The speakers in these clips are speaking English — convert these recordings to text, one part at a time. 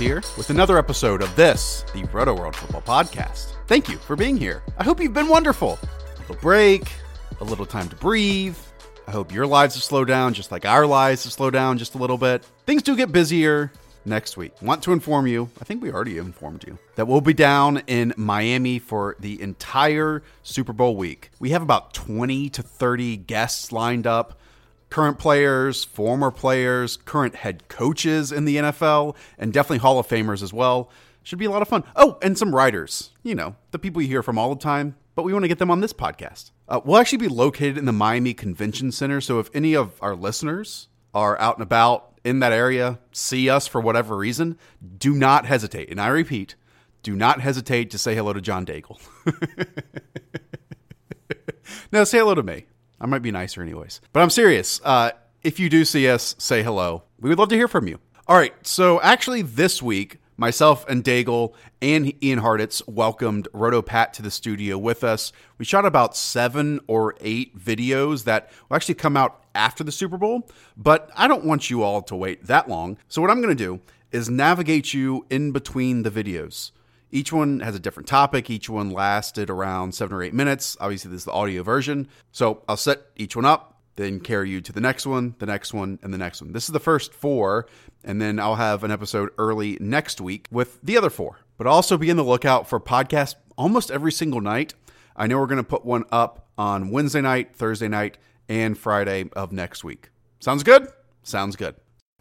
Here with another episode of this, the Rotoworld Football Podcast. Thank you for being here. I hope you've been wonderful. A little break, a little time to breathe. I hope your lives have slowed down just like our lives have slowed down just a little bit. Things do get busier next week. Want to inform you, I think we already informed you, that we'll be down in Miami for the entire Super Bowl week. We have about 20 to 30 guests lined up current players, former players, current head coaches in the NFL, and definitely Hall of Famers as well. Should be a lot of fun. Oh, and some writers, you know, the people you hear from all the time, but we want to get them on this podcast. Uh, we'll actually be located in the Miami Convention Center, so if any of our listeners are out and about in that area, see us for whatever reason, do not hesitate. And I repeat, do not hesitate to say hello to John Daigle. no, say hello to me. I might be nicer, anyways. But I'm serious. Uh, if you do see us, say hello. We would love to hear from you. All right. So, actually, this week, myself and Daigle and Ian Hartitz welcomed Roto Pat to the studio with us. We shot about seven or eight videos that will actually come out after the Super Bowl, but I don't want you all to wait that long. So, what I'm going to do is navigate you in between the videos. Each one has a different topic. Each one lasted around seven or eight minutes. Obviously, this is the audio version. So I'll set each one up, then carry you to the next one, the next one, and the next one. This is the first four, and then I'll have an episode early next week with the other four. But also be on the lookout for podcasts almost every single night. I know we're going to put one up on Wednesday night, Thursday night, and Friday of next week. Sounds good? Sounds good.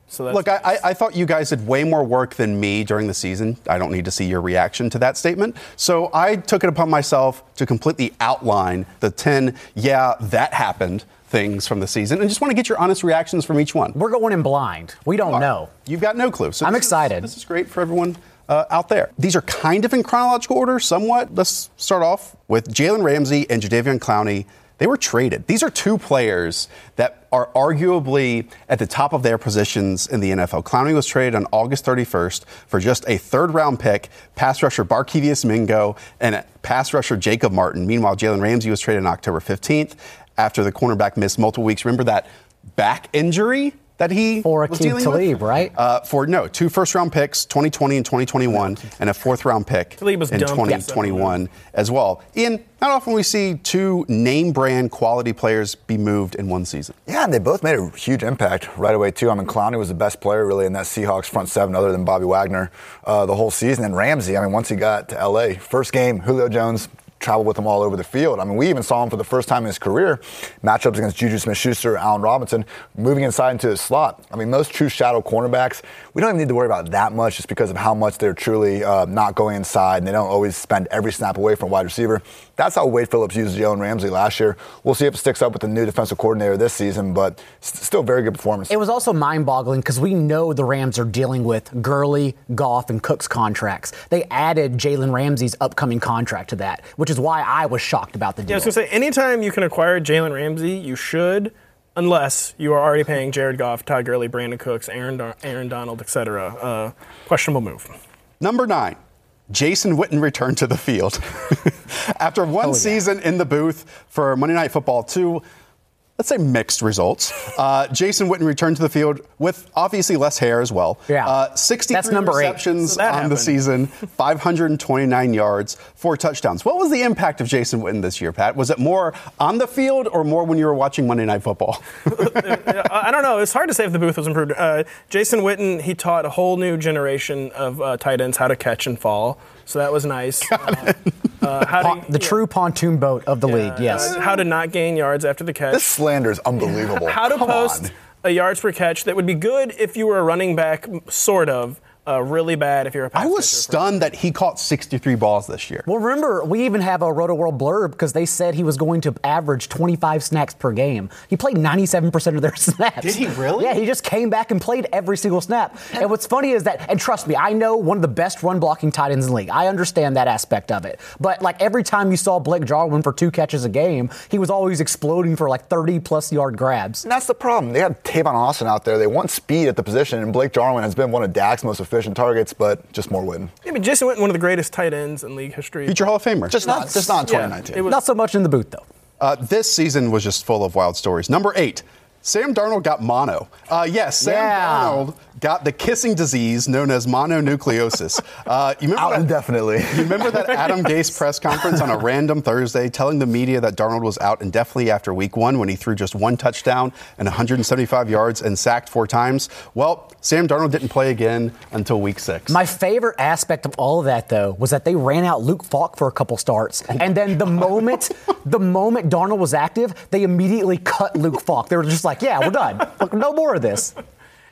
So Look, I, I, thought you guys did way more work than me during the season. I don't need to see your reaction to that statement. So I took it upon myself to completely outline the 10, yeah, that happened things from the season and just want to get your honest reactions from each one. We're going in blind. We don't know. You've got no clue. So I'm this excited. Is, this is great for everyone uh, out there. These are kind of in chronological order, somewhat. Let's start off with Jalen Ramsey and Jadeveon Clowney they were traded. These are two players that are arguably at the top of their positions in the NFL. Clowney was traded on August 31st for just a third round pick, pass rusher Barkevious Mingo, and pass rusher Jacob Martin. Meanwhile, Jalen Ramsey was traded on October 15th after the cornerback missed multiple weeks. Remember that back injury? That he for was dealing Talib, with? right? Uh, for no, two first round picks, 2020 and 2021, and a fourth round pick in 2021 Yes. as well. Ian, not often we see two name brand quality players be moved in one season. Yeah, and they both made a huge impact right away too. I mean, Clowney was the best player really in that Seahawks front seven, other than Bobby Wagner, uh, the whole season. And Ramsey, I mean, once he got to LA, first game, Julio Jones traveled with him all over the field. I mean, we even saw him for the first time in his career, matchups against Juju Smith-Schuster, Allen Robinson, moving inside into his slot. I mean, most true shadow cornerbacks, we don't even need to worry about that much just because of how much they're truly uh, not going inside and they don't always spend every snap away from wide receiver. That's how Wade Phillips used Jalen Ramsey last year. We'll see if it sticks up with the new defensive coordinator this season, but s- still very good performance. It was also mind boggling because we know the Rams are dealing with Gurley, Goff, and Cook's contracts. They added Jalen Ramsey's upcoming contract to that, which is why I was shocked about the Yeah, I was going to say, anytime you can acquire Jalen Ramsey, you should, unless you are already paying Jared Goff, Todd Gurley, Brandin Cooks, Aaron, Aaron Donald, etc. Uh, questionable move. Number nine, Jason Witten returned to the field. After one yeah. season in the booth for Monday Night Football 2, let's say mixed results. Uh, Jason Witten returned to the field with obviously less hair as well. Yeah. Uh, 63 That's number eight. receptions So on happened. the season, 529 yards, four touchdowns. What was the impact of Jason Witten this year, Pat? Was it more on the field or more when you were watching Monday Night Football? I don't know. It's hard to say if the booth was improved. Uh, Jason Witten, he taught a whole new generation of uh, tight ends how to catch and fall. So that was nice. Uh, uh, how Pon- to, the yeah, true pontoon boat of the uh, league, yes. How to not gain yards after the catch. This slander is unbelievable. how to Come post on. a yards per catch that would be good if you were a running back, sort of. Uh, really bad if you're a pass I was catcher. stunned that he caught 63 balls this year. Well, remember, we even have a Rotoworld blurb because they said he was going to average 25 snaps per game. He played 97% of their snaps. Did he really? Yeah, he just came back and played every single snap. And what's funny is that, and trust me, I know one of the best run blocking tight ends in the league. I understand that aspect of it. But like every time you saw Blake Jarwin for two catches a game, he was always exploding for like 30 plus yard grabs. And that's the problem. They had Tavon Austin out there. They want speed at the position, and Blake Jarwin has been one of Dak's most efficient targets, but just more Witten. I mean, Jason Witten, one of the greatest tight ends in league history. Future Hall of Famer. Just not, just not in 2019. it was- Not so much in the boot though. Uh, this season was just full of wild stories. Number eight, Sam Darnold got mono. Uh, yes, Sam Yeah. Darnold got the kissing disease known as mononucleosis. Uh, you remember Out that- indefinitely. You remember that Adam Gase press conference on a random Thursday telling the media that Darnold was out indefinitely after week one when he threw just one touchdown and 175 yards and sacked four times? Well, Sam Darnold didn't play again until week six. My favorite aspect of all of that, though, was that they ran out Luke Falk for a couple starts, and then the moment, the moment Darnold was active, they immediately cut Luke Falk. They were just like, "Yeah, we're done. Look, no more of this."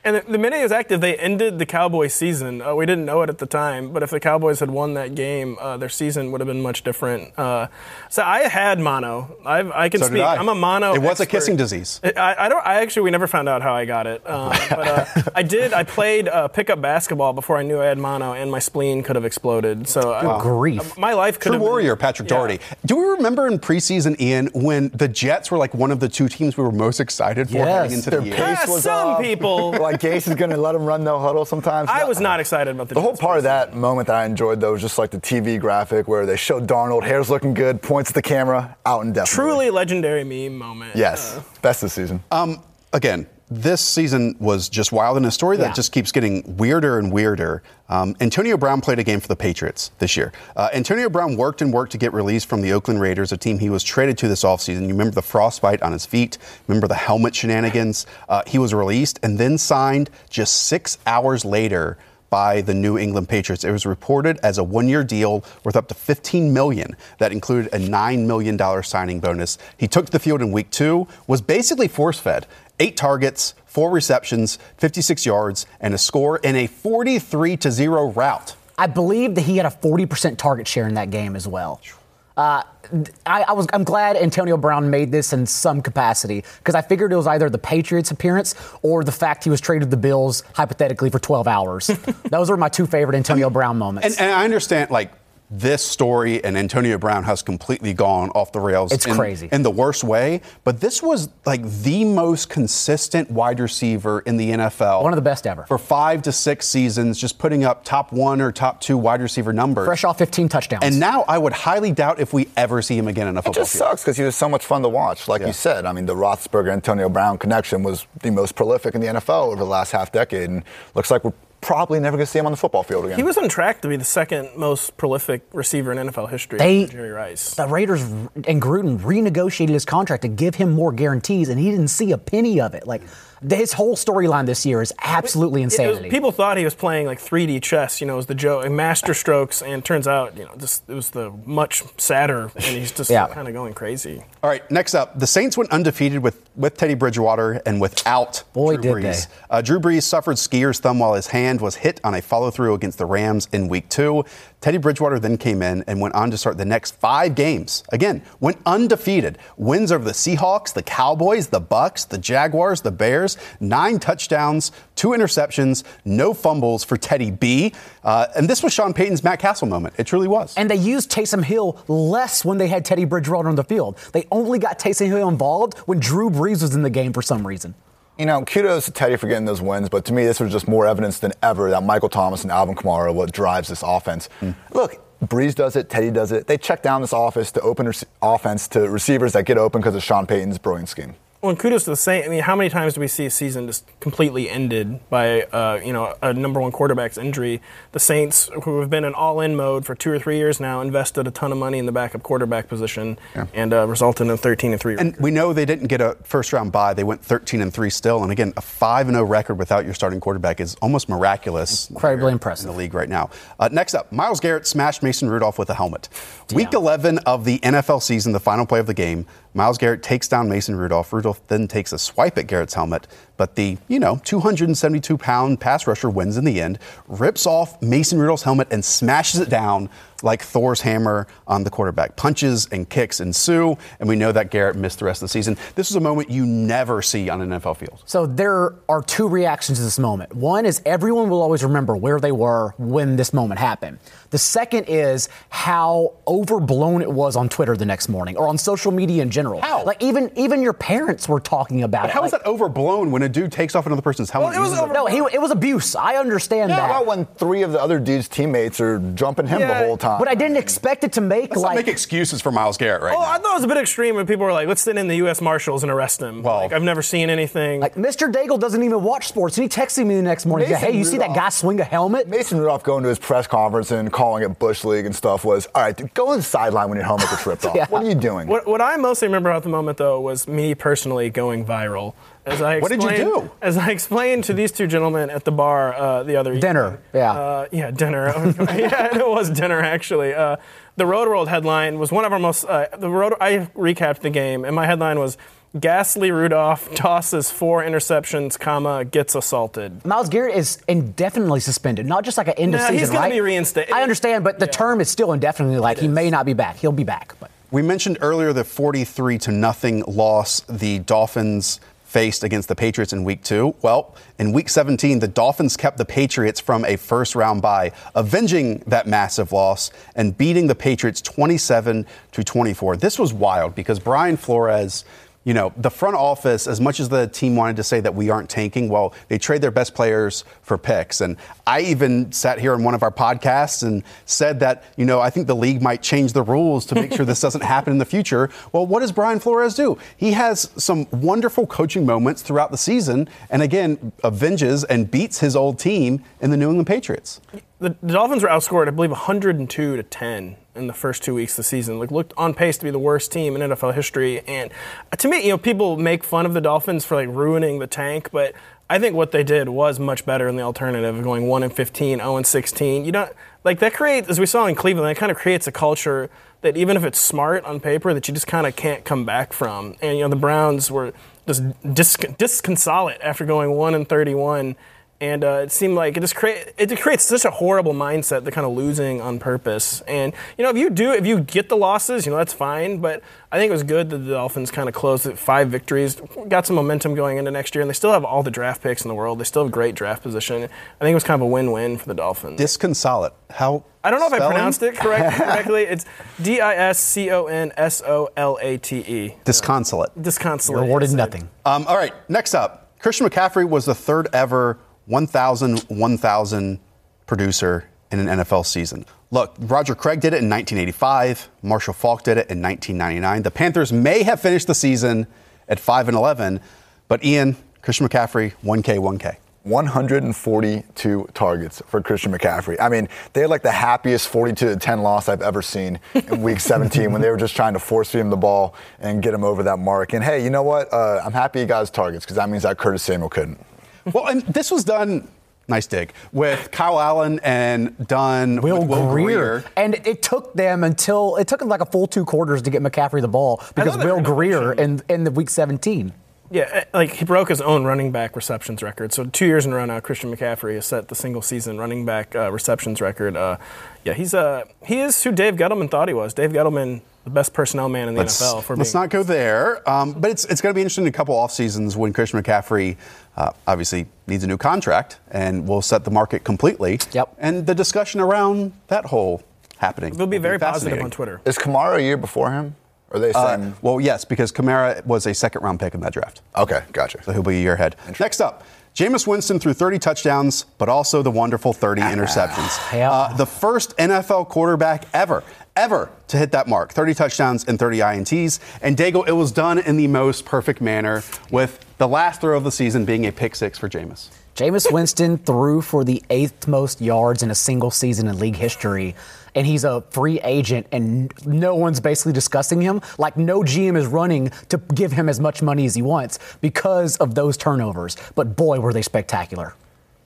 And the, the minute he was active, they ended the Cowboys season. Uh, we didn't know it at the time, but if the Cowboys had won that game, uh, their season would have been much different. Uh, so I had mono. I've, I can So did speak. I. am a mono. It was a kissing disease. I, I don't. I actually we never found out how I got it. Um, but uh, I did. I played uh, pickup basketball before I knew I had mono, and my spleen could have exploded. So I- grief. my life could True have been- warrior, Patrick Yeah. Daugherty. Do we remember in preseason, Ian, when the Jets were like one of the two teams we were most excited for Yes. heading into Their the year? Yeah, pace was some off. people- like Gase is going to let them run no huddle sometimes. I was not excited about the. The whole part of preseason. that moment that I enjoyed though was just like the TV graphic where they showed Darnold, hair's looking good, points at the camera, out indefinitely. Truly legendary meme moment. Yes, Uh, best of the season. Um, again, this season was just wild and a story that Yeah. just keeps getting weirder and weirder. Um, Antonio Brown played a game for the Patriots this year. Uh, Antonio Brown worked and worked to get released from the Oakland Raiders, a team he was traded to this offseason. You remember the frostbite on his feet? Remember the helmet shenanigans? Uh, he was released and then signed just six hours later by the New England Patriots. It was reported as a one-year deal worth up to 15 million. That included a nine million dollar signing bonus. He took to the field in week two, was basically force-fed. Eight targets, four receptions, 56 yards, and a score in a 43 to zero rout. I believe that he had a 40% target share in that game as well. Uh, I, I was, I'm glad Antonio Brown made this in some capacity because I figured it was either the Patriots' appearance or the fact he was traded the Bills hypothetically for 12 hours. Those are my two favorite Antonio Brown moments. And, and I understand, like, this story and Antonio Brown has completely gone off the rails. It's in, crazy. in the worst way. But this was like the most consistent wide receiver in the NFL. One of the best ever. for five to six seasons, just putting up top one or top two wide receiver numbers. Fresh off 15 touchdowns. And now I would highly doubt if we ever see him again in a football It football just field. sucks because he was so much fun to watch. Like you said, I mean, the Roethlisberger Antonio Brown connection was the most prolific in the NFL over the last half decade, and looks like we're probably never going to see him on the football field again. He was on track to be the second most prolific receiver in NFL history. They- Jerry Rice. the Raiders and Gruden renegotiated his contract to give him more guarantees, and he didn't see a penny of it. Like his whole storyline this year is absolutely It was- insanity. people thought he was playing like 3D chess, you know, it was the Joe master strokes, and turns out, you know, just it was the much sadder, and he's just Yeah. kind of going crazy. All right, next up, the Saints went undefeated with, with Teddy Bridgewater and without Boy, Drew did Brees. they. Uh, Drew Brees suffered skier's thumb while his hand was hit on a follow through against the Rams in week two. Teddy Bridgewater then came in and went on to start the next five games. Again, went undefeated. Wins over the Seahawks, the Cowboys, the Bucs, the Jaguars, the Bears. Nine touchdowns, two interceptions, no fumbles for Teddy B. Uh, and this was Sean Payton's Matt Cassel moment. It truly was. And they used Taysom Hill less when they had Teddy Bridgewater on the field. They only got Taysom Hill involved when Drew Brees was in the game for some reason. You know, kudos to Teddy for getting those wins, but to me, this was just more evidence than ever that Michael Thomas and Alvin Kamara are what drives this offense. Hmm. Look, Brees does it, Teddy does it. They check down this office to open rec- offense to receivers that get open because of Sean Payton's brilliant scheme. Well, and kudos to the Saints. I mean, how many times do we see a season just completely ended by, uh, you know, a number one quarterback's injury? The Saints, who have been in all-in mode for two or three years now, invested a ton of money in the backup quarterback position, and uh, resulted in a 13 and three. And we know they didn't get a first round bye. They went 13 and 3 still. And again, a 5 and 0 record without your starting quarterback is almost miraculous. Incredibly impressive. In the league right now. Uh, next up, Myles Garrett smashed Mason Rudolph with a helmet. Week 11 of the NFL season, the final play of the game, Myles Garrett takes down Mason Rudolph. Rudolph then takes a swipe at Garrett's helmet, but the, you know, 272 pound pass rusher wins in the end, rips off Mason Rudolph's helmet and smashes it down like Thor's hammer on the quarterback. Punches and kicks ensue, and we know that Garrett missed the rest of the season. This is a moment you never see on an NFL field. So there are two reactions to this moment. One is everyone will always remember where they were when this moment happened. The second is how overblown it was on Twitter the next morning or on social media in general. How? Like even even your parents were talking about But it. how is Like, that overblown when a dude takes off another person's helmet? Well, it was over- No, he, it was abuse. I understand How that. about when three of the other dude's teammates are jumping him Yeah, the whole time? but I didn't expect it to make Let's like not make excuses for Myles Garrett right Oh, now. I thought it was a bit extreme when people were like, "Let's send in the U.S. Marshals and arrest him." Well- like, I've never seen anything. like Mr. Daigle doesn't even watch sports, and he texted me the next morning. He said, Mason hey, you see that guy swing a helmet? Mason Rudolph going to his press conference and calling it Bush League and stuff was, all right, dude, go on the sideline when your helmet gets ripped off. Yeah. What are you doing? What, what I mostly remember about the moment, though, was me personally going viral. As I What did you explained- do? As I explained to these two gentlemen at the bar uh, the other Dinner, evening. yeah. Uh, yeah, dinner. yeah, it was dinner actually. Uh, the Rotoworld headline was one of our most. Uh, the Road. I recapped the game, and my headline was. Ghastly Rudolph tosses four interceptions, comma gets assaulted. Miles Garrett is indefinitely suspended, not just like an end of Nah, season. he's gonna be reinstated. I understand, but the Yeah. term is still indefinitely. Like he may not be back. He'll be back, but We mentioned earlier the 43 to nothing loss the Dolphins faced against the Patriots in week two. Well, in week 17, the Dolphins kept the Patriots from a first round bye, avenging that massive loss and beating the Patriots 27 to 24. This was wild because Brian Flores you know, the front office, as much as the team wanted to say that we aren't tanking, well, they trade their best players for picks. And I even sat here in one of our podcasts and said that, you know, I think the league might change the rules to make sure this doesn't happen in the future. Well, what does Brian Flores do? He has some wonderful coaching moments throughout the season and again avenges and beats his old team in the New England Patriots. The, the Dolphins were outscored, I believe, 102 to 10 in the first two weeks of the season. Like, looked on pace to be the worst team in NFL history. And uh, to me, you know, people make fun of the Dolphins for like ruining the tank, but I think what they did was much better than the alternative going 1 and 15, 0 and 16. You don't like that creates, as we saw in Cleveland, that kind of creates a culture that even if it's smart on paper, that you just kind of can't come back from. And you know, the Browns were just dis- disconsolate after going 1 and 31 and uh, it seemed like it just create it creates such a horrible mindset. They're kind of losing on purpose. And you know, if you do, if you get the losses, you know that's fine. But I think it was good that the Dolphins kind of closed at five victories, got some momentum going into next year, and they still have all the draft picks in the world. They still have great draft position. I think it was kind of a win-win for the Dolphins. Disconsolate. How? I don't know if I pronounced it correct, correctly. It's D I S C O N S O L A T E. Disconsolate. Disconsolate. rewarded nothing. Um, all right, next up, Christian McCaffrey was the third ever 1,000 1,000 producer in an NFL season. Look, Roger Craig did it in 1985. Marshall Faulk did it in 1999. The Panthers may have finished the season at 5 and 11, but Ian, Christian McCaffrey, 1K, 1K. 142 targets for Christian McCaffrey. I mean, they had like the happiest 42 to 10 loss I've ever seen in week 17 when they were just trying to force feed him the ball and get him over that mark. And hey, you know what? Uh, I'm happy he got his targets because that means that Curtis Samuel couldn't. Well, and this was done, nice dig, with Kyle Allen and done Will, with Will Grier. Grier. And it took them until it took them like a full two quarters to get McCaffrey the ball because Will Grier in in the week 17. Yeah, eh, like he broke his own running back receptions record. So two years in a row now, Christian McCaffrey has set the single season running back uh, receptions record. Uh, yeah, he's uh, he is who Dave Gettleman thought he was. Dave Gettleman, the best personnel man in the Let's, NFL. For me. let's being, not go there. Um, but it's, it's going to be interesting in a couple off seasons when Christian McCaffrey uh, obviously needs a new contract and will set the market completely. Yep. And the discussion around that whole happening. They'll be will very positive fascinating. on Twitter. Is Kamara a year before him? Are they Uh, well, yes, because Kamara was a second round pick in that draft. okay, gotcha. So he'll be a year ahead. Next up, Jameis Winston threw 30 touchdowns, but also the wonderful 30 interceptions. Uh, the first NFL quarterback ever, ever to hit that mark 30 touchdowns and 30 INTs. And Dago, it was done in the most perfect manner, with the last throw of the season being a pick six for Jameis. Jameis Winston threw for the eighth most yards in a single season in league history. And he's a free agent, and no one's basically discussing him. Like, no GM is running to give him as much money as he wants because of those turnovers. But boy, were they spectacular.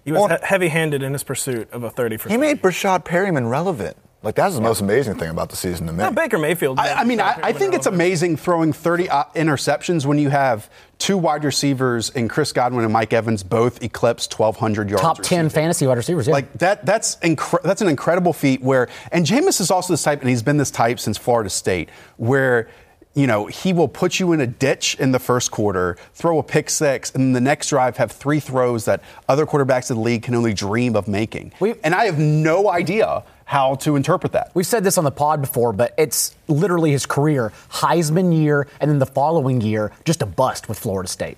He was he- heavy-handed in his pursuit of a 30 for He made Breshad Perriman relevant. Like that's the most amazing thing about the season to me. Not Baker Mayfield. I, I mean, I, I think it's amazing throwing 30 uh, interceptions when you have two wide receivers in Chris Godwin and Mike Evans both eclipse 1,200 yards. Top 10 receiving. fantasy wide receivers, yeah. Like that, that's incre- that's an incredible feat. Where and Jameis is also this type, and he's been this type since Florida State, where you know he will put you in a ditch in the first quarter, throw a pick six, and then the next drive have three throws that other quarterbacks in the league can only dream of making. We- and I have no idea how to interpret that. We've said this on the pod before, but it's literally his career Heisman year, and then the following year, just a bust with Florida State.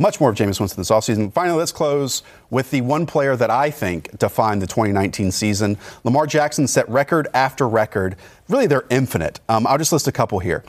Much more of Jameis Winston this offseason. Finally, let's close with the one player that I think defined the 2019 season. Lamar Jackson set record after record. Really, they're infinite. Um, I'll just list a couple here.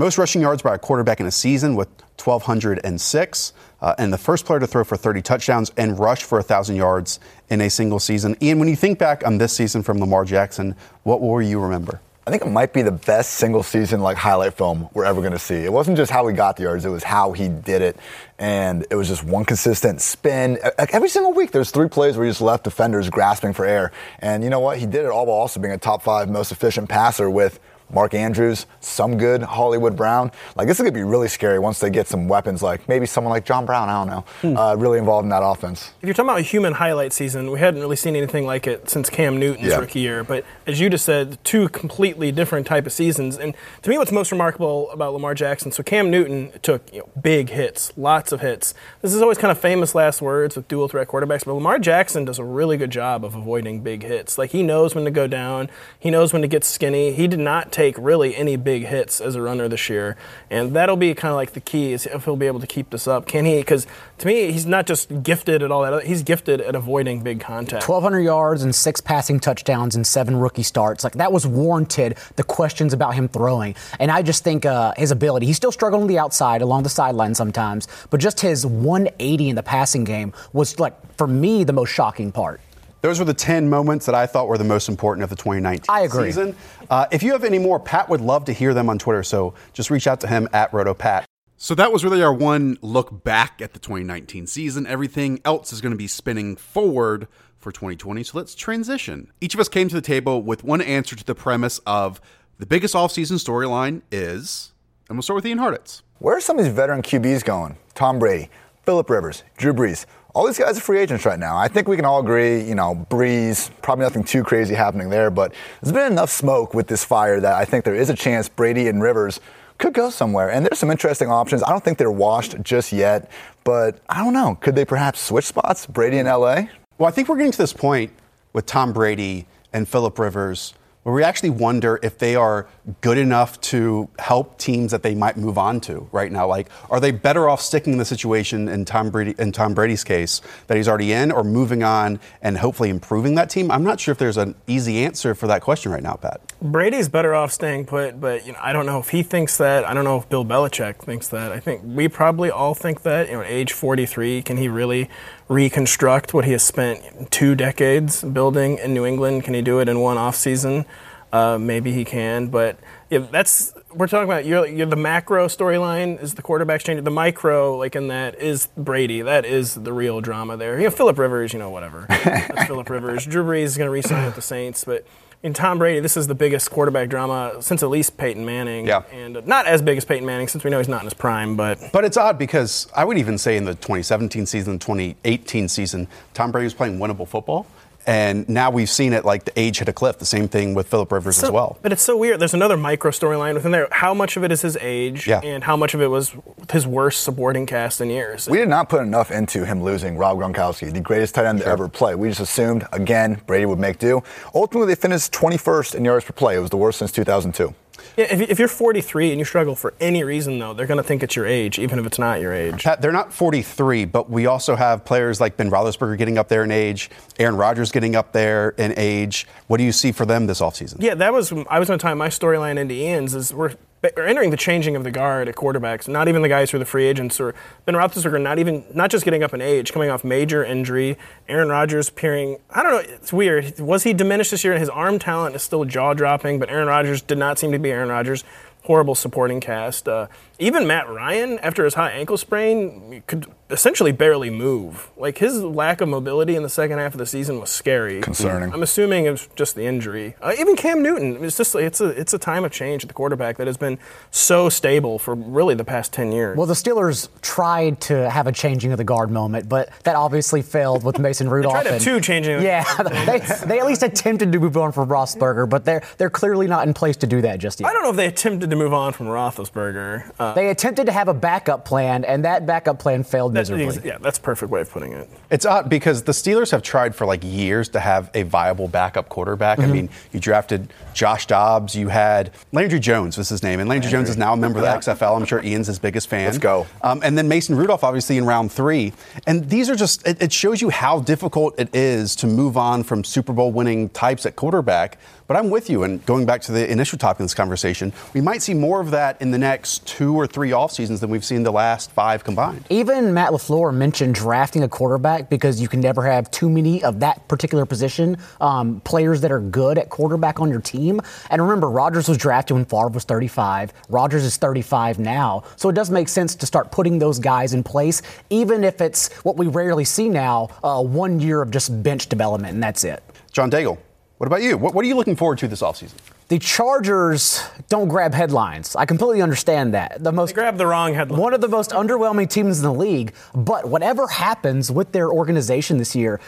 Most rushing yards by a quarterback in a season with 1,206, uh, and the first player to throw for 30 touchdowns and rush for 1,000 yards in a single season. Ian, when you think back on this season from Lamar Jackson, what will you remember? I think it might be the best single season like highlight film we're ever going to see. It wasn't just how he got the yards; it was how he did it, and it was just one consistent spin. Every single week, there's three plays where he just left defenders grasping for air, and you know what? He did it all while also being a top five most efficient passer with. Mark Andrews, some good Hollywood Brown. Like this is gonna be really scary once they get some weapons, like maybe someone like John Brown. I don't know, uh, really involved in that offense. If you're talking about a human highlight season, we hadn't really seen anything like it since Cam Newton's Yeah. rookie year. But as you just said, two completely different type of seasons. And to me, what's most remarkable about Lamar Jackson, so Cam Newton took you know, big hits, lots of hits. This is always kind of famous last words with dual threat quarterbacks, but Lamar Jackson does a really good job of avoiding big hits. Like he knows when to go down, he knows when to get skinny. He did not take really any big hits as a runner this year, and that'll be kind of like the key is if he'll be able to keep this up. Can he? Because to me, he's not just gifted at all that. He's gifted at avoiding big contact. 1,200 yards and six passing touchdowns and seven rookie starts. Like that was warranted. The questions about him throwing, and I just think uh, his ability. He's still struggling on the outside, along the sideline sometimes, but just his 180 in the passing game was like for me the most shocking part. Those were the 10 moments that I thought were the most important of the 2019 I agree. season. Uh, if you have any more, Pat would love to hear them on Twitter, so just reach out to him at RotoPat. So that was really our one look back at the 2019 season. Everything else is going to be spinning forward for 2020. So let's transition. Each of us came to the table with one answer to the premise of the biggest offseason storyline is, and we'll start with Ian Hartitz. Where are some of these veteran QBs going? Tom Brady, Philip Rivers, Drew Brees. All these guys are free agents right now. I think we can all agree, you know, Brees, probably nothing too crazy happening there, but there's been enough smoke with this fire that I think there is a chance Brady and Rivers could go somewhere. And there's some interesting options. I don't think they're washed just yet, but I don't know. Could they perhaps switch spots? Brady in LA? Well, I think we're getting to this point with Tom Brady and Philip Rivers where we actually wonder if they are good enough to help teams that they might move on to right now. Like, are they better off sticking in the situation in Tom Brady in Tom Brady's case that he's already in, or moving on and hopefully improving that team? I'm not sure if there's an easy answer for that question right now, Pat. Brady's better off staying put, but you know, I don't know if he thinks that. I don't know if Bill Belichick thinks that. I think we probably all think that. You know, age 43, can he really reconstruct what he has spent two decades building in New England? Can he do it in one off season? Uh, maybe he can, but if that's we're talking about. You're, you're the macro storyline is the quarterback's changing. The micro, like in that, is Brady. That is the real drama there. You know, Philip Rivers. You know, whatever. That's Philip Rivers. Drew Brees is going to re-sign with the Saints, but in Tom Brady, this is the biggest quarterback drama since at least Peyton Manning. Yeah. And not as big as Peyton Manning since we know he's not in his prime, but But it's odd because I would even say in the 2017 season, 2018 season, Tom Brady was playing winnable football. And now we've seen it like the age hit a cliff. The same thing with Philip Rivers as well. But it's so weird. There's another micro storyline within there. How much of it is his age, Yeah. and how much of it was his worst supporting cast in years? We did not put enough into him losing Rob Gronkowski, the greatest tight end to ever play. We just assumed, again, Brady would make do. Ultimately, they finished 21st in yards per play. It was the worst since 2002. Yeah, if, if you're 43 and you struggle for any reason, though, they're going to think it's your age, even if it's not your age. Pat, they're not 43, but we also have players like Ben Roethlisberger getting up there in age, Aaron Rodgers getting up there in age. What do you see for them this offseason? Yeah, that was I was going to tie my storyline into Ian's. Is we're we're entering the changing of the guard at quarterbacks. Not even the guys who are the free agents or Ben Roethlisberger. Not even not just getting up in age, coming off major injury. Aaron Rodgers appearing. I don't know. It's weird. Was he diminished this year? His arm talent is still jaw dropping, but Aaron Rodgers did not seem to be Aaron Rodgers. Horrible supporting cast. Uh, even Matt Ryan, after his high ankle sprain, could essentially barely move. Like his lack of mobility in the second half of the season was scary. Concerning. I'm assuming it was just the injury. Uh, even Cam Newton, it's just it's a it's a time of change at the quarterback that has been so stable for really the past ten years. Well, the Steelers tried to have a changing of the guard moment, but that obviously failed with Mason Rudolph. tried to have and- two changing Yeah, they, they at least attempted to move on from Rossberger, but they're they're clearly not in place to do that just yet. I don't know if they attempted to move on from Roethlisberger. Uh, They attempted to have a backup plan, and that backup plan failed that- yeah, that's a perfect way of putting it. It's odd because the Steelers have tried for like years to have a viable backup quarterback. I mean, you drafted Josh Dobbs, you had Landry Jones was his name, and Landry Jones is now a member of the XFL. I'm sure Ian's his biggest fan. Let's go. Um, and then Mason Rudolph, obviously, in round three. And these are just, it, it shows you how difficult it is to move on from Super Bowl winning types at quarterback. But I'm with you. And going back to the initial topic of this conversation, we might see more of that in the next two or three off seasons than we've seen the last five combined. Even Matt LaFleur mentioned drafting a quarterback because you can never have too many of that particular position um, players that are good at quarterback on your team. And remember, Rodgers was drafted when Favre was 35. Rodgers is 35 now. So it does make sense to start putting those guys in place, even if it's what we rarely see now uh, one year of just bench development, and that's it. John Daigle, what about you? What, what are you looking forward to this offseason? The Chargers don't grab headlines. I completely understand that. The most They grabbed the wrong headline. One of the most underwhelming teams in the league. But whatever happens with their organization this year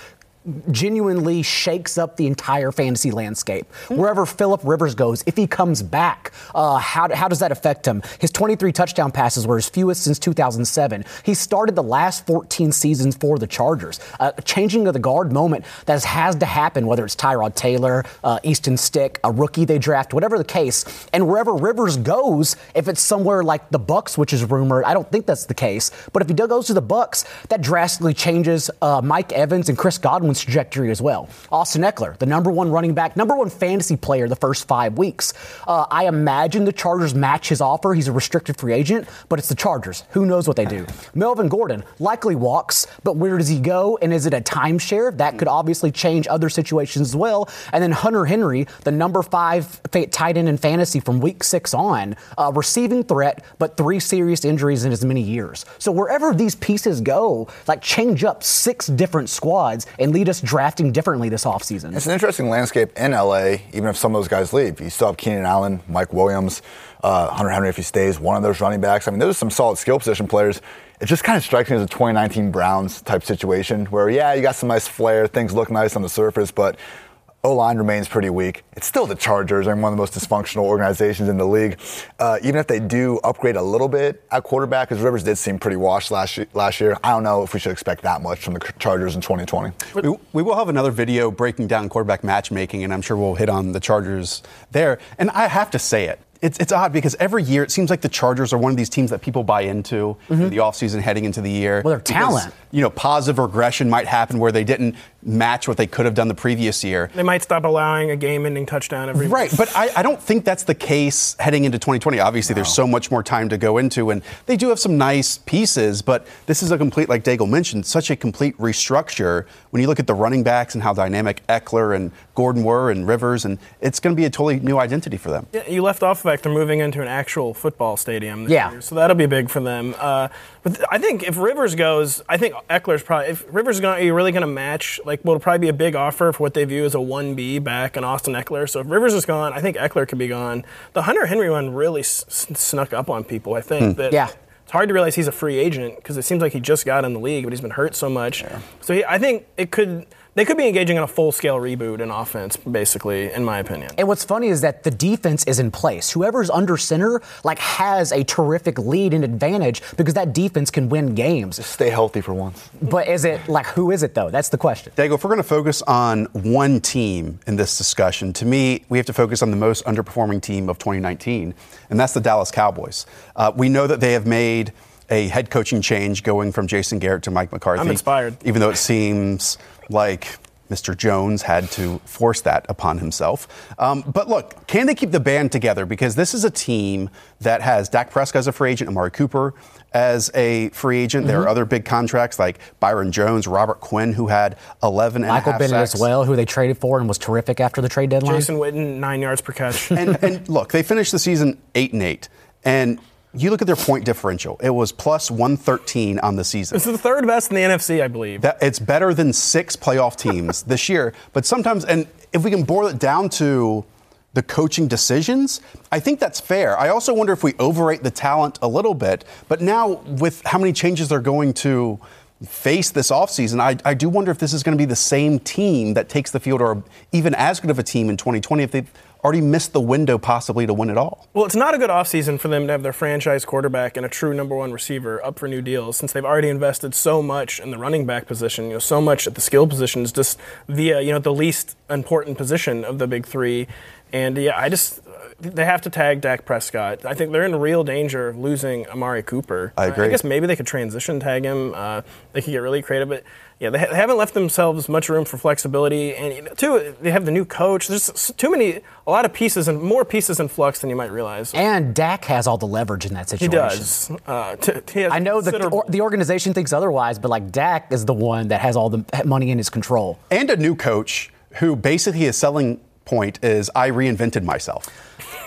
genuinely shakes up the entire fantasy landscape. Wherever Philip Rivers goes, if he comes back, uh, how, how does that affect him? His 23 touchdown passes were his fewest since 2007. He started the last 14 seasons for the Chargers. Uh, changing of the guard moment that has, to happen, whether it's Tyrod Taylor, uh, Easton Stick, a rookie they draft, whatever the case. And wherever Rivers goes, if it's somewhere like the Bucs, which is rumored, I don't think that's the case. But if he goes to the Bucs, that drastically changes uh, Mike Evans and Chris Trajectory as well. Austin Ekeler, the number one running back, number one fantasy player the first five weeks. Uh, I imagine the Chargers match his offer. He's a restricted free agent, but it's the Chargers. Who knows what they do? Melvin Gordon likely walks, but where does he go? And is it a timeshare? That could obviously change other situations as well. And then Hunter Henry, the number five tight end in fantasy from week six on, uh, receiving threat, but three serious injuries in as many years. So wherever these pieces go, like change up six different squads and lead us drafting differently this offseason. It's an interesting landscape in LA, even if some of those guys leave. You still have Keenan Allen, Mike Williams, uh, Hunter Henry if he stays, one of those running backs. I mean, those are some solid skill position players. It just kind of strikes me as a 2019 Browns type situation where, yeah, you got some nice flair, things look nice on the surface, but O line remains pretty weak. It's still the Chargers. They're one of the most dysfunctional organizations in the league. Uh, even if they do upgrade a little bit at quarterback, because Rivers did seem pretty washed last year, last year, I don't know if we should expect that much from the Chargers in 2020. We, we will have another video breaking down quarterback matchmaking, and I'm sure we'll hit on the Chargers there. And I have to say it. It's, it's odd because every year it seems like the Chargers are one of these teams that people buy into in mm-hmm. the offseason heading into the year. Well, their Because, talent. you know, positive regression might happen where they didn't match what they could have done the previous year. They might stop allowing a game-ending touchdown every Right, but I, I don't think that's the case heading into 2020. Obviously, there's so much more time to go into, and they do have some nice pieces, but this is a complete, like Daigle mentioned, such a complete restructure when you look at the running backs and how dynamic Ekeler and Gordon were and Rivers, and it's going to be a totally new identity for them. Yeah, you left off uh, the they're moving into an actual football stadium. This Yeah. year, so that'll be big for them. Uh, but I think if Rivers goes, I think Ekeler's probably. If Rivers is going, are you really going to match? Like, will probably be a big offer for what they view as a one B back in Austin Ekeler. So if Rivers is gone, I think Ekeler could be gone. The Hunter Henry one really s- snuck up on people. I think that. Yeah. It's hard to realize he's a free agent because it seems like he just got in the league, but he's been hurt so much. So he, I think it could they could be engaging in a full scale reboot in offense, basically, in my opinion. And what's funny is that the defense is in place. Whoever's under center, like, has a terrific lead and advantage because that defense can win games. Stay healthy for once. But is it like who is it though? That's the question. Dago, if we're going to focus on one team in this discussion, to me, we have to focus on the most underperforming team of 2019, and that's the Dallas Cowboys. Uh, we know that they have made a head coaching change going from Jason Garrett to Mike McCarthy. I'm inspired. Even though it seems like Mr. Jones had to force that upon himself. Um, but look, can they keep the band together? Because this is a team that has Dak Prescott as a free agent, Amari Cooper as a free agent. There are other big contracts like Byron Jones, Robert Quinn, who had 11 and a Michael half Bennett sacks. as well, who they traded for and was terrific after the trade deadline. Jason Witten, nine yards per catch. and, and look, they finished the season eight and eight, and you look at their point differential; it was plus one thirteen on the season. This is the third best in the NFC, I believe. That it's better than six playoff teams this year. But sometimes, and if we can boil it down to the coaching decisions, I think that's fair. I also wonder if we overrate the talent a little bit. But now, with how many changes they're going to face this offseason, I, I do wonder if this is going to be the same team that takes the field or even as good of a team in 2020 if they've already missed the window possibly to win it all. Well, it's not a good offseason for them to have their franchise quarterback and a true number one receiver up for new deals since they've already invested so much in the running back position, you know, so much at the skill positions just via, you know, the least important position of the big three. And yeah, I just they have to tag Dak Prescott. I think they're in real danger of losing Amari Cooper. I agree. I guess maybe they could transition tag him. Uh, they could get really creative, but yeah, they, ha- they haven't left themselves much room for flexibility. And you know, two, they have the new coach. There's too many, a lot of pieces and more pieces in flux than you might realize. and Dak has all the leverage in that He situation. does. Uh, t- he has I know the, or, the organization thinks otherwise, but like Dak is the one that has all the money in his control. And a new coach who basically his selling point is I reinvented myself.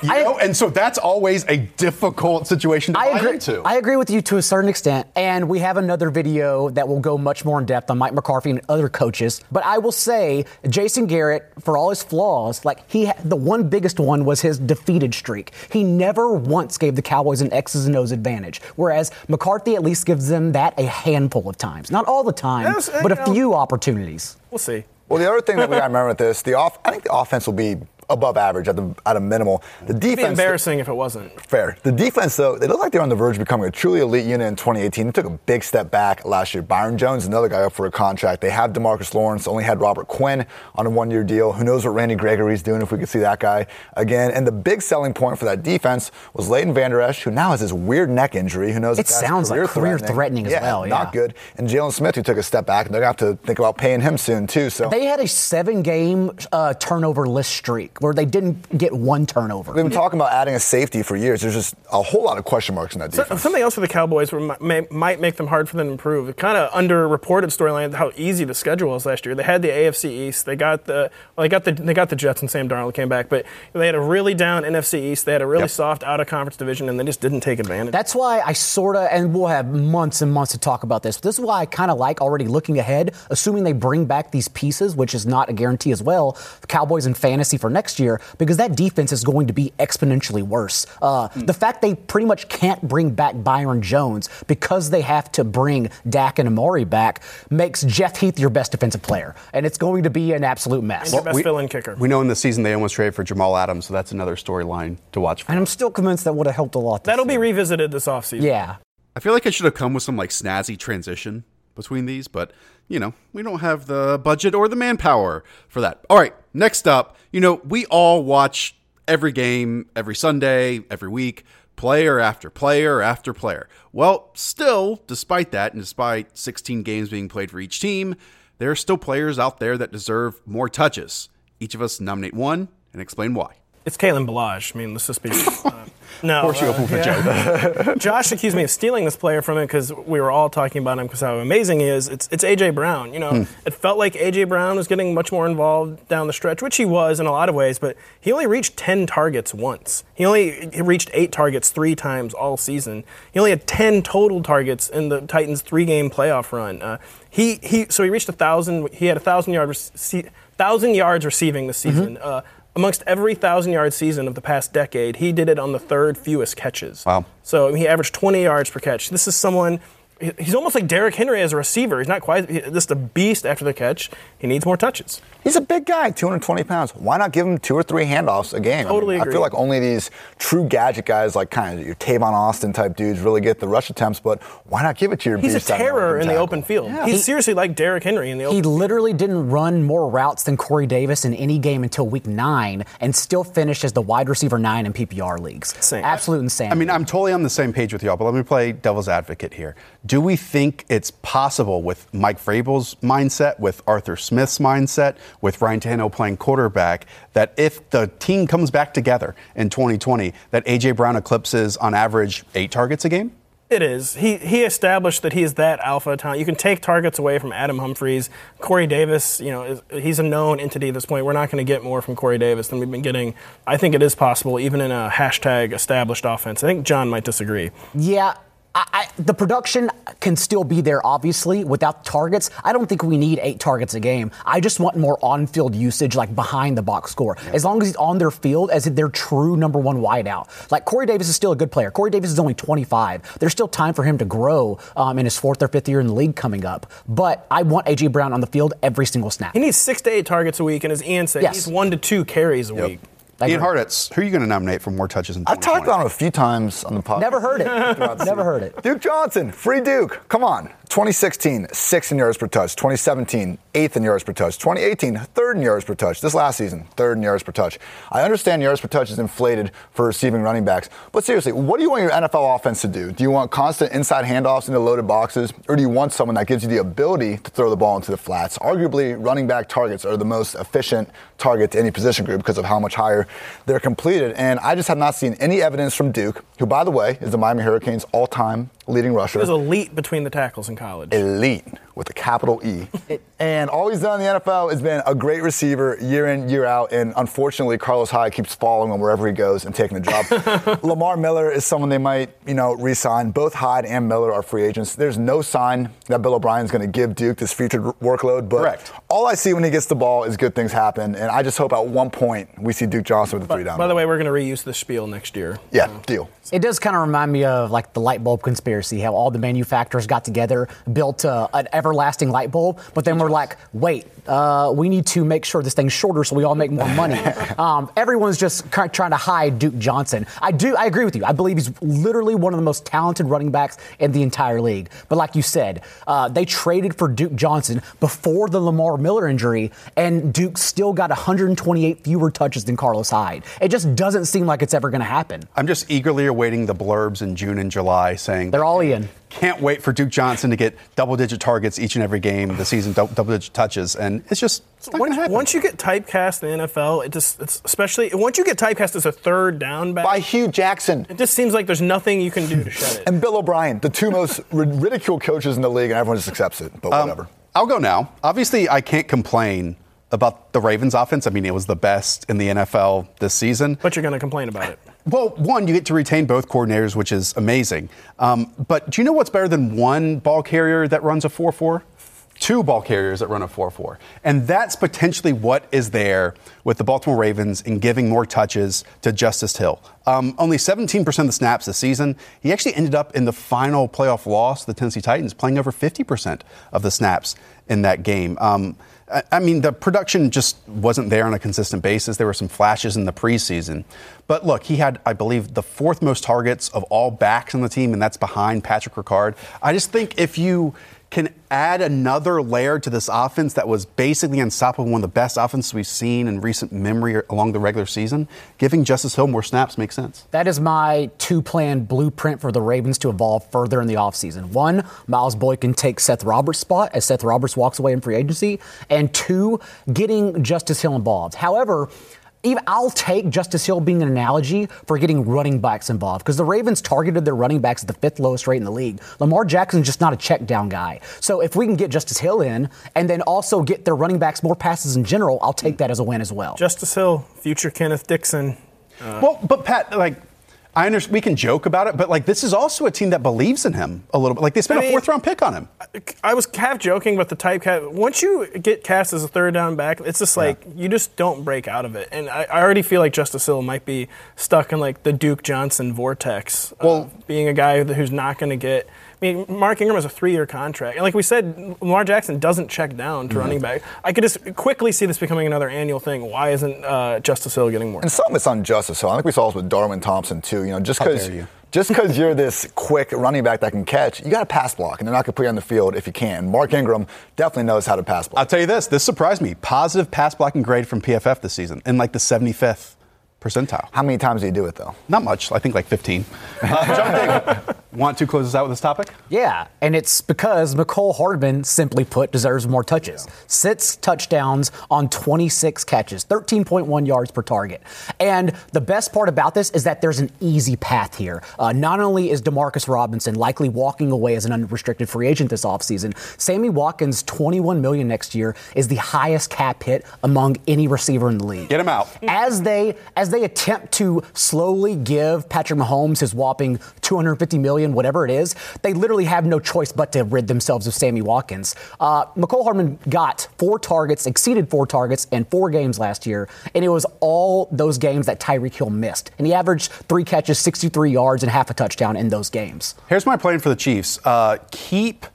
You I- know, and so that's always a difficult situation to I buy agree. into. I agree with you to a certain extent, and we have another video that will go much more in depth on Mike McCarthy and other coaches. But I will say, Jason Garrett, for all his flaws, like he, ha- the one biggest one was his defeated streak. He never once gave the Cowboys an X's and O's advantage, whereas McCarthy at least gives them that a handful of times, not all the time, Yes, but a know- few opportunities. We'll see. Well, the other thing that we got to remember with this, the off, I think the offense will be above average at the at a minimal. The It'd be defense, embarrassing if it wasn't. Fair. The defense, though, they look like they're on the verge of becoming a truly elite unit in 2018. They took a big step back last year. Byron Jones, another guy up for a contract. They have Demarcus Lawrence, only had Robert Quinn on a one year deal. Who knows what Randy Gregory's doing if we could see that guy again. And the big selling point for that defense was Leighton Vander Esch, who now has this weird neck injury. Who knows It if that's sounds like career-threatening as yeah, well, Yeah. Not good. And Jaylon Smith, who took a step back, and they're going to have to think about paying him soon, too. So They had a seven-game uh, turnover list streak where they didn't get one turnover. We've been talking about adding a safety for years. There's just a whole lot of question marks in that So- defense. Something else for the Cowboys where may, might make them hard for them to improve. It kind of underreported storyline how easy the schedule was last year. They had the AFC East. They got the well, they got the they got the Jets and Sam Darnold came back, but they had a really down NFC East. They had a really Yep. soft out of conference division, and they just didn't take advantage. That's why I sort of, and we'll have months and months to talk about this. But this is why I kind of like already looking ahead, assuming they bring back these pieces, which is not a guarantee as well. The Cowboys in fantasy for next year, because that defense is going to be exponentially worse. Uh, The fact they pretty much can't bring back Byron Jones because they have to bring Dak and Amari back makes Jeff Heath your best defensive player, and it's going to be an absolute mess. Your best fill-in kicker. We know in the season they almost traded for Jamal Adams, so that's another storyline to watch. For. and I'm still convinced that would have helped a lot. this That'll be revisited this offseason. yeah. I feel like I should have come with some like snazzy transition between these, but you know, we don't have the budget or the manpower for that. All right, next up, you know, we all watch every game every Sunday, every week, player after player after player. Well, still, despite that, and despite 16 games being played for each team, there are still players out there that deserve more touches. Each of us nominate one and explain why. It's Kalen Ballage. I mean, let's just be. Uh, no. Of course you uh, for yeah. Joe. Josh accused me of stealing this player from him because we were all talking about him because how amazing he is. It's, it's AJ Brown. You know, Hmm. it felt like AJ Brown was getting much more involved down the stretch, which he was in a lot of ways. But he only reached 10 targets once. He only he reached eight targets three times all season. He only had 10 total targets in the Titans' three-game playoff run. Uh, he he so he reached a thousand. He had a thousand yard rece- thousand yards receiving this season. Uh, amongst every thousand yard season of the past decade, he did it on the third fewest catches. Wow. So he averaged 20 yards per catch. This is someone he's almost like Derrick Henry as a receiver. He's not quite he- just a beast after the catch. He needs more touches. He's a big guy, 220 pounds. Why not give him two or three handoffs a game? Totally I, mean, I feel like only these true gadget guys, like kind of your Tavon Austin type dudes, really get the rush attempts. But why not give it to your He's a beast that terror can in the open field. Yeah. He's seriously like Derrick Henry in the open field. He literally didn't run more routes than Corey Davis in any game until week nine and still finished as the wide receiver nine in PPR leagues. Insane. Absolute insane. I mean, I'm totally on the same page with y'all, but let me play devil's advocate here. Do we think it's possible with Mike Vrabel's mindset, with Arthur Smith's mindset, with Ryan Tannehill playing quarterback, that if the team comes back together in 2020, that A.J. Brown eclipses on average eight targets a game? It is. He he established that he is that alpha talent. You can take targets away from Adam Humphries. Corey Davis, you know, is, he's a known entity at this point. We're not going to get more from Corey Davis than we've been getting. I think it is possible, even in a hashtag established offense. I think John might disagree. Yeah. I, I, the production can still be there, obviously, without targets. I don't think we need eight targets a game. I just want more on field usage, like behind the box score. As long as he's on their field as their true number one wideout. Like Corey Davis is still a good player. Corey Davis is only 25. There's still time for him to grow um, in his fourth or fifth year in the league coming up. But I want A.J. Brown on the field every single snap. He needs six to eight targets a week, and as Ian said, Yes. he's one to two carries a week. I Ian agree. Hartitz, who are you going to nominate for more touches in I've talked about him a few times on the podcast. Never heard it. Never heard it. Duke Johnson, free Duke. Come on. 2016, sixth in yards per touch. 2017, eighth in yards per touch. 2018, third in yards per touch. This last season, third in yards per touch. I understand yards per touch is inflated for receiving running backs, but seriously, what do you want your NFL offense to do? Do you want constant inside handoffs into loaded boxes, or do you want someone that gives you the ability to throw the ball into the flats? Arguably, running back targets are the most efficient target to any position group because of how much higher they're completed. And I just have not seen any evidence from Duke, who, by the way, is the Miami Hurricanes' all-time leading rusher He was elite between the tackles college. Elite with a capital E. and all he's done in the NFL has been a great receiver year in, year out. And unfortunately, Carlos Hyde keeps following him wherever he goes and taking the job. Lamar Miller is someone they might, you know, re-sign. Both Hyde and Miller are free agents. There's no sign that Bill O'Brien's going to give Duke this featured workload. But Correct. all I see when he gets the ball is good things happen. And I just hope at one point we see Duke Johnson with the three down. By the way, we're going to reuse this spiel next year. yeah, deal. It does kind of remind me of like the light bulb conspiracy, how all the manufacturers got together, built uh, an everlasting light bulb, but then we're like, wait, uh, we need to make sure this thing's shorter so we all make more money. um, everyone's just kind of trying to hide Duke Johnson. I do, I agree with you. I believe he's literally one of the most talented running backs in the entire league. But like you said, uh, they traded for Duke Johnson before the Lamar Miller injury, and Duke still got 128 fewer touches than Carlos Hyde. It just doesn't seem like it's ever going to happen. I'm just eagerly awaiting the blurbs in June and July saying They're all Ian. Can't wait for Duke Johnson to get double-digit targets each and every game the season, double-digit touches, and it's just it's not Once, happen. once you get typecast in the NFL, it just it's especially once you get typecast as a third down back, By Hue Jackson. it just seems like there's nothing you can do to shut it. And Bill O'Brien, the two most ri- ridiculed coaches in the league, and everyone just accepts it. But Um, whatever. I'll go now. Obviously, I can't complain about the Ravens offense. I mean, it was the best in the NFL this season. but you're going to complain about it. Well, one, you get to retain both coordinators, which is amazing. Um, but do you know what's better than one ball carrier that runs a 4 4? Two ball carriers that run a 4 4. And that's potentially what is there with the Baltimore Ravens in giving more touches to Justice Hill. Um, only 17% of the snaps this season. He actually ended up in the final playoff loss to the Tennessee Titans, playing over 50% of the snaps in that game. Um, I mean, the production just wasn't there on a consistent basis. There were some flashes in the preseason. But look, he had, I believe, the fourth most targets of all backs on the team, and that's behind Patrick Ricard. I just think if you can add another layer to this offense that was basically unstoppable, one of the best offenses we've seen in recent memory along the regular season, giving Justice Hill more snaps makes sense. That is my two plan blueprint for the Ravens to evolve further in the offseason. One, Miles Boykin takes Seth Roberts' spot as Seth Roberts walks away in free agency. And two, getting Justice Hill involved. However, even I'll take Justice Hill being an analogy for getting running backs involved because the Ravens targeted their running backs at the fifth lowest rate in the league. Lamar Jackson's just not a check down guy. So if we can get Justice Hill in and then also get their running backs more passes in general, I'll take that as a win as well. Justice Hill, future Kenneth Dixon. well, but Pat, like, I understand we can joke about it, but like this is also a team that believes in him a little bit. Like they spent I mean- a fourth round pick on him. I was half joking about the typecast. Once you get cast as a third down back, it's just like you just don't break out of it. And I, I already feel like Justice Hill might be stuck in like the Duke Johnson vortex. Well, being a guy who's not going to get I mean, Mark Ingram has a three-year contract, and like we said, Lamar Jackson doesn't check down to running back. I could just quickly see this becoming another annual thing. Why isn't uh, Justice Hill getting more? And some of it's unjustice. So I think we saw this with Darwin Thompson too. You know, just because you. just because you're this quick running back that can catch, you got to pass block, and they're not going to put you on the field if you can. Mark Ingram definitely knows how to pass block. I'll tell you this. This surprised me. Positive pass blocking grade from PFF this season in like the 75th percentile. How many times do you do it though? Not much. I think like 15. Uh, John Daigle, want to close us out with this topic? Yeah, and it's because Mecole Hardman, simply put, deserves more touches. Six touchdowns on 26 catches, 13.1 yards per target. And the best part about this is that there's an easy path here. Uh, not only is Demarcus Robinson likely walking away as an unrestricted free agent this offseason, Sammy Watkins, 21 million next year, is the highest cap hit among any receiver in the league. Get him out. As they as they attempt to slowly give Patrick Mahomes his whopping 250 million, whatever it is, they literally have no choice but to rid themselves of Sammy Watkins. Uh, Mecole Hardman got four targets, exceeded four targets in four games last year, and it was all those games that Tyreek Hill missed. And he averaged three catches, 63 yards, and half a touchdown in those games. Here's my plan for the Chiefs. Uh, keep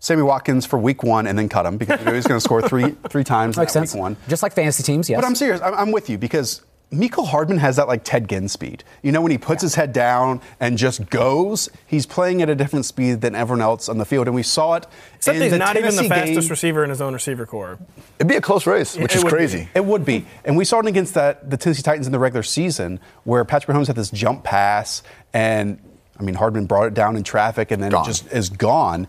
Sammy Watkins for week one and then cut him because you know he's going to score three three times in that sense. week one. Just like fantasy teams, yes. But I'm serious. I'm, I'm with you because Mecole Hardman has that like Ted Ginn speed. You know, when he puts his head down and just goes, he's playing at a different speed than everyone else on the field, and we saw it. Except in he's the not even the fastest game. receiver in his own receiver corps. It'd be a close race, which It is would be. crazy. It would be. And we saw it against that the Tennessee Titans in the regular season where Patrick Mahomes had this jump pass and I mean Hardman brought it down in traffic and then Gone. it just is gone.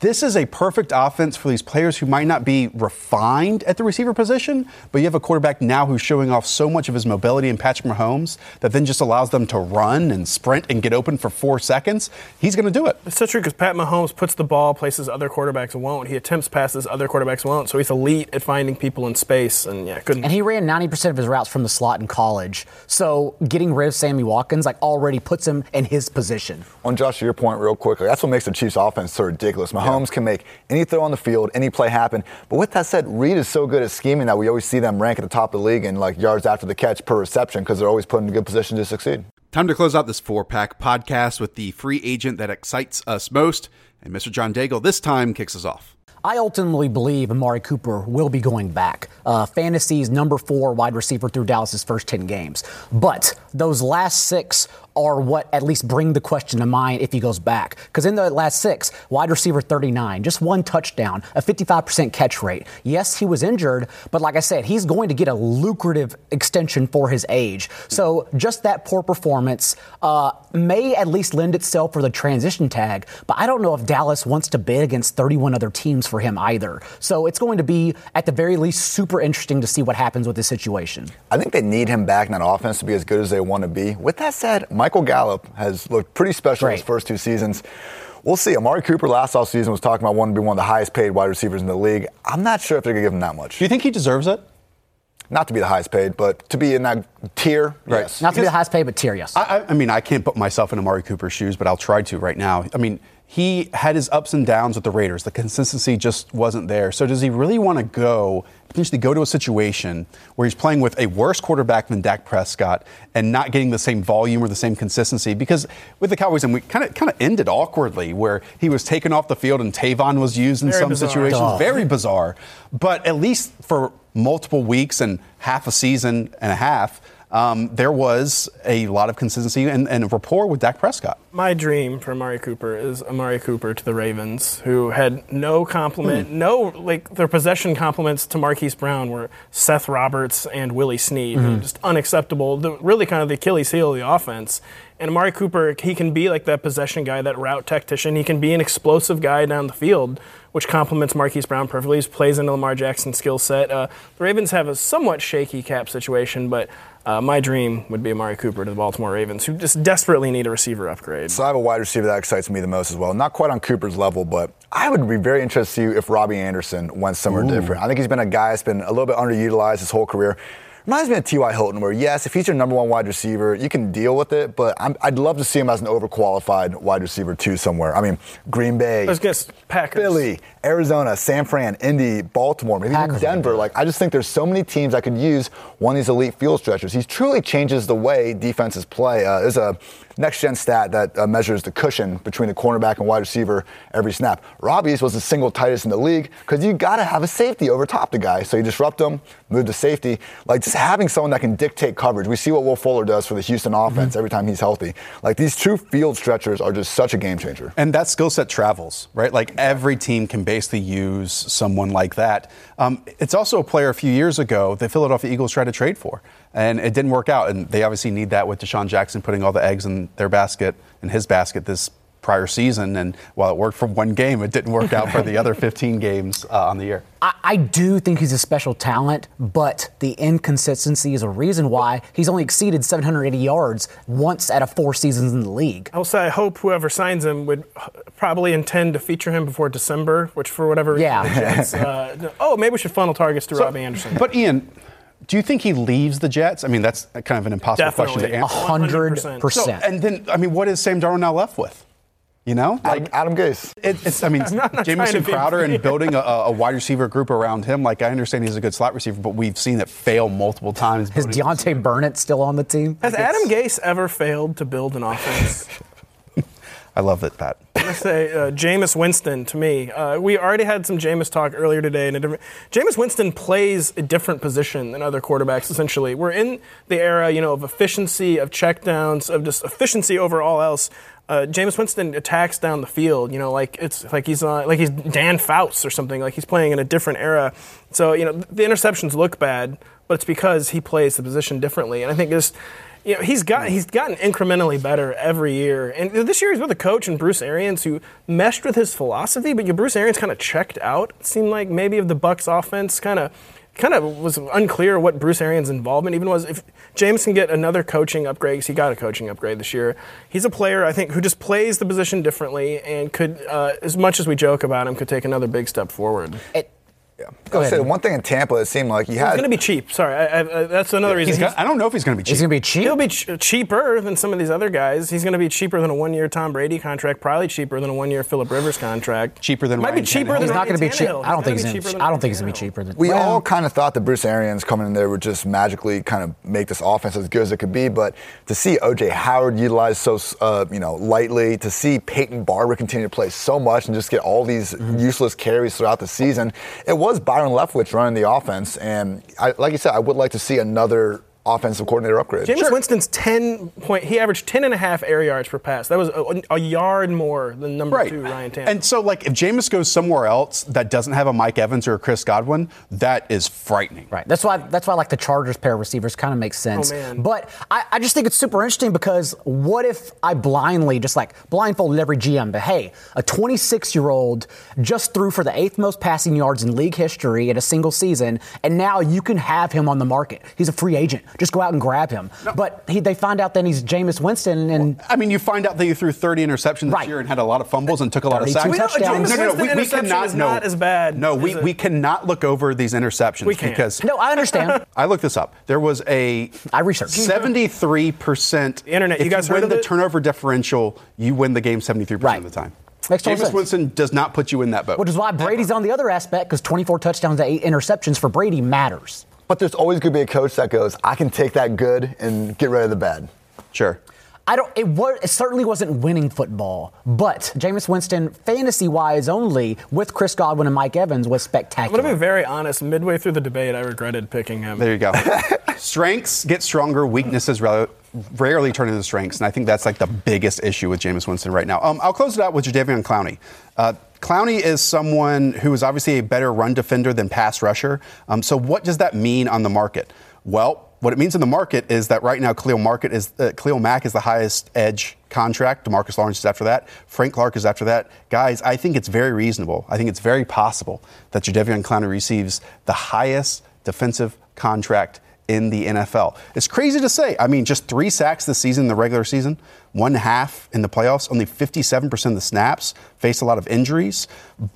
This is a perfect offense for these players who might not be refined at the receiver position, but you have a quarterback now who's showing off so much of his mobility in Patrick Mahomes that then just allows them to run and sprint and get open for four seconds. He's going to do it. It's so true because Pat Mahomes puts the ball places other quarterbacks won't. He attempts passes other quarterbacks won't. So he's elite at finding people in space, and yeah, couldn't. And he ran 90% of his routes from the slot in college. So getting rid of Sammy Watkins like already puts him in his position. On Josh, to your point, real quickly, that's what makes the Chiefs' offense so ridiculous. Mahomes can make any throw on the field, any play happen. But with that said, Reid is so good at scheming that we always see them rank at the top of the league in like yards after the catch per reception because they're always put in a good position to succeed. Time to close out this four pack podcast with the free agent that excites us most. And Mr. John Daigle this time kicks us off. I ultimately believe Amari Cooper will be going back. Uh, fantasy's number four wide receiver through Dallas's first 10 games. But those last six are what at least bring the question to mind if he goes back. Because in the last six, wide receiver 39, just one touchdown, a 55% catch rate. Yes, he was injured, but like I said, he's going to get a lucrative extension for his age. So just that poor performance uh, may at least lend itself for the transition tag, but I don't know if Dallas wants to bid against 31 other teams for him either. So it's going to be, at the very least, super interesting to see what happens with this situation. I think they need him back in that offense to be as good as they want to be. With that said, Michael Gallup has looked pretty special in his first two seasons. We'll see. Amari Cooper last offseason was talking about wanting to be one of the highest paid wide receivers in the league. I'm not sure if they're going to give him that much. Do you think he deserves it? Not to be the highest paid, but to be in that tier, Right. yes. Not to be the highest paid, but tier, yes. I, I- I mean, I can't put myself in Amari Cooper's shoes, but I'll try to right now. I mean, he had his ups and downs with the Raiders. The consistency just wasn't there. So does he really want to go, potentially go to a situation where he's playing with a worse quarterback than Dak Prescott and not getting the same volume or the same consistency? Because with the Cowboys, and we kind of kind of ended awkwardly where he was taken off the field and Tavon was used in Very some bizarre. situations. Duh. Very bizarre. But at least for multiple weeks and half a season and a half, um, there was a lot of consistency and, and rapport with Dak Prescott. My dream for Amari Cooper is Amari Cooper to the Ravens, who had no compliment, Hmm. no like their possession compliments to Marquise Brown were Seth Roberts and Willie Snead, Mm-hmm. just unacceptable. The, really, kind of the Achilles heel of the offense. And Amari Cooper, he can be like that possession guy, that route tactician. He can be an explosive guy down the field, which complements Marquise Brown perfectly. He plays into Lamar Jackson's skill set. Uh, the Ravens have a somewhat shaky cap situation, but uh, my dream would be Amari Cooper to the Baltimore Ravens, who just desperately need a receiver upgrade. So I have a wide receiver that excites me the most as well. Not quite on Cooper's level, but I would be very interested to see if Robby Anderson went somewhere different. I think he's been a guy that's been a little bit underutilized his whole career. Reminds me of T.Y. Hilton, where yes, if he's your number one wide receiver, you can deal with it, but I'm, I'd love to see him as an overqualified wide receiver too somewhere. I mean, Green Bay, Let's get Packers. Philly, Arizona, San Fran, Indy, Baltimore, maybe Packers would be Denver. Like I just think there's so many teams I could use one of these elite field stretchers. He truly changes the way defenses play. Uh, there's a next gen stat that uh, measures the cushion between the cornerback and wide receiver every snap. Robby's was the single tightest in the league because you got to have a safety over top the guy. So you disrupt him, move to safety. Like just having someone that can dictate coverage. We see what Will Fuller does for the Houston offense mm-hmm. every time he's healthy. Like these two field stretchers are just such a game changer. And that skill set travels, right? Like every team can basically use someone like that. Um, it's also a player a few years ago the Philadelphia Eagles tried to trade for, and it didn't work out. And they obviously need that with DeSean Jackson putting all the eggs in their basket, in his basket this prior season. And while it worked for one game, it didn't work out for the other 15 games uh, on the year. I, I, do think he's a special talent, but the inconsistency is a reason why he's only exceeded 780 yards once out of four seasons in the league. I'll say I hope whoever signs him would probably intend to feature him before December, which for whatever reason. Yeah. uh, oh, maybe we should funnel targets to so, Robby Anderson. But Ian, do you think he leaves the Jets? I mean, that's kind of an impossible Definitely. question to answer. hundred percent. And then, I mean, what is Sam Darnold now left with? You know, like Adam, Adam Gase. It, it's, I mean, Jamison Crowder and building a, a, wide receiver group around him. Like, I understand he's a good slot receiver, but we've seen it fail multiple times. Is Deontay Burnett still on the team? Has Adam Gase ever failed to build an offense? I love it, Pat. I say uh, Jameis Winston to me. Uh, we already had some Jameis talk earlier today. And Jameis Winston plays a different position than other quarterbacks. Essentially, we're in the era, you know, of efficiency, of checkdowns, of just efficiency over all else. Uh, Jameis Winston attacks down the field, you know, like it's like he's uh, like he's Dan Fouts or something. Like he's playing in a different era. So you know, the interceptions look bad, but it's because he plays the position differently. And I think this you know, he's got he's gotten incrementally better every year. And this year he's with a coach and Bruce Arians who meshed with his philosophy, but you Bruce Arians kind of checked out. Seemed like maybe of the Bucs offense kind of kind of was unclear what Bruce Arians' involvement even was. If Jameis can get another coaching upgrade, because he got a coaching upgrade this year, he's a player I think who just plays the position differently and could, uh, as much as we joke about him, could take another big step forward. It, yeah. Go ahead. one thing in Tampa, it seemed like he had. He's going to be cheap. Sorry, I, I, that's another reason. Got, I don't know if he's going to be cheap. He's going to be cheap. He'll be ch- cheaper than some of these other guys. He's going to be cheaper than a one-year Tom Brady contract. Probably cheaper than a one-year Philip Rivers contract. Cheaper than might Ryan be cheaper Tannehill. than He's not going to be cheap. I don't think he's. Gonna, I don't think he's going to be cheaper than. We well, all kind of thought that Bruce Arians coming in there would just magically kind of make this offense as good as it could be, but to see OJ Howard utilized so uh, you know lightly, to see Peyton Barber continue to play so much and just get all these mm-hmm. useless carries throughout the season, it was Byron Leftwich running the offense. And I, like you said, I would like to see another offensive coordinator upgrade. Jameis sure. Winston's 10 point, he averaged 10 and a half air yards per pass. That was a, a yard more than number right. two, Ryan Tannehill. And so, like, if Jameis goes somewhere else that doesn't have a Mike Evans or a Chris Godwin, that is frightening. Right. That's why, that's why like, the Chargers pair of receivers kind of makes sense. Oh, man. But I, I just think it's super interesting because what if I blindly, just like blindfolded every GM, but hey, a 26 year old just threw for the eighth most passing yards in league history in a single season, and now you can have him on the market. He's a free agent. Just go out and grab him. No. But he, they find out then he's Jameis Winston, and well, I mean, you find out that he threw 30 interceptions right. this year and had a lot of fumbles and took a lot of sacks. We touchdowns. No, no, no, we, we cannot. Is not as bad. No, we, we cannot look over these interceptions we can. because no, I understand. I looked this up. There was a I researched 73 percent. Internet. You guys you win the it? turnover differential, you win the game 73 percent right. of the time. Makes Jameis sense. Winston does not put you in that boat. Which is why Brady's on the other aspect because 24 touchdowns to eight interceptions for Brady matters. But there's always going to be a coach that goes, I can take that good and get rid of the bad. Sure. I don't. It, was, it certainly wasn't winning football, but Jameis Winston, fantasy-wise only, with Chris Godwin and Mike Evans, was spectacular. I'm gonna be very honest. Midway through the debate, I regretted picking him. There you go. strengths get stronger, weaknesses rarely turn into strengths, and I think that's like the biggest issue with Jameis Winston right now. Um, I'll close it out with Jadeveon Clowney. Uh, Clowney is someone who is obviously a better run defender than pass rusher. Um, so, what does that mean on the market? Well, what it means in the market is that right now Khalil Market is uh, Khalil Mack is the highest edge contract. Demarcus Lawrence is after that. Frank Clark is after that. Guys, I think it's very reasonable. I think it's very possible that Jadeveon Clowney receives the highest defensive contract in the NFL. It's crazy to say. I mean, just three sacks this season in the regular season, one half in the playoffs, only 57% of the snaps, faced a lot of injuries.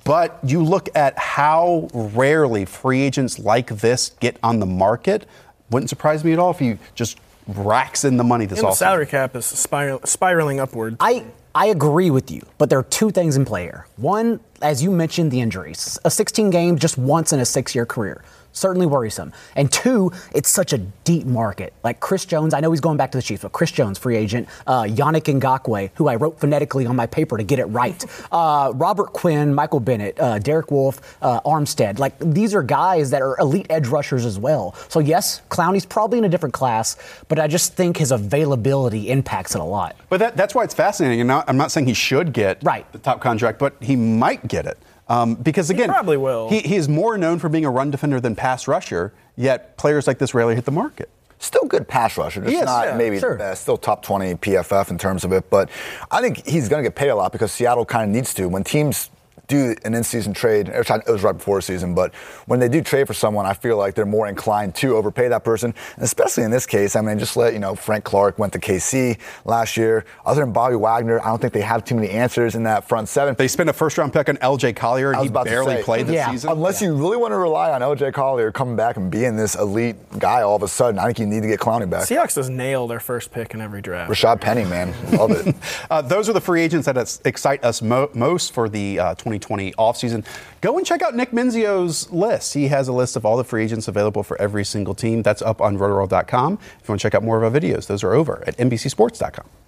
But you look at how rarely free agents like this get on the market. Wouldn't surprise me at all if he just racks in the money this and offseason. The salary cap is spiral, spiraling upward. I I agree with you, but there are two things in play here. One, as you mentioned, the injuries. A 16 game just once in a six year career certainly worrisome. And two, it's such a deep market. Like Chris Jones, I know he's going back to the Chiefs, but Chris Jones, free agent, uh, Yannick Ngakoue, who I wrote phonetically on my paper to get it right, uh, Robert Quinn, Michael Bennett, uh, Derek Wolfe, uh, Armstead. Like these are guys that are elite edge rushers as well. So yes, Clowney's probably in a different class, but I just think his availability impacts it a lot. But that, that's why it's fascinating. And I'm not saying he should get right. the top contract, but he might get it. Um, because again, he probably will. He, he is more known for being a run defender than pass rusher. Yet players like this rarely hit the market. Still good pass rusher, just is, not yeah, maybe sure. the best. Still top 20 PFF in terms of it, but I think he's going to get paid a lot because Seattle kind of needs to. When teams do an in-season trade. It was right before season, but when they do trade for someone, I feel like they're more inclined to overpay that person. And especially in this case, I mean, just let you know, Frank Clark went to KC last year. Other than Bobby Wagner, I don't think they have too many answers in that front seven. They spent a first-round pick on L.J. Collier, and he barely say, played this yeah. season. Unless yeah. you really want to rely on L.J. Collier coming back and being this elite guy all of a sudden, I think you need to get Clowney back. Seahawks just nail their first pick in every draft. Rashaad Penny, man, love it. uh, those are the free agents that excite us mo- most for the uh, 2020 offseason. Go and check out Nick Mensio's list. He has a list of all the free agents available for every single team. That's up on rotoworld.com. If you want to check out more of our videos, those are over at NBCSports.com.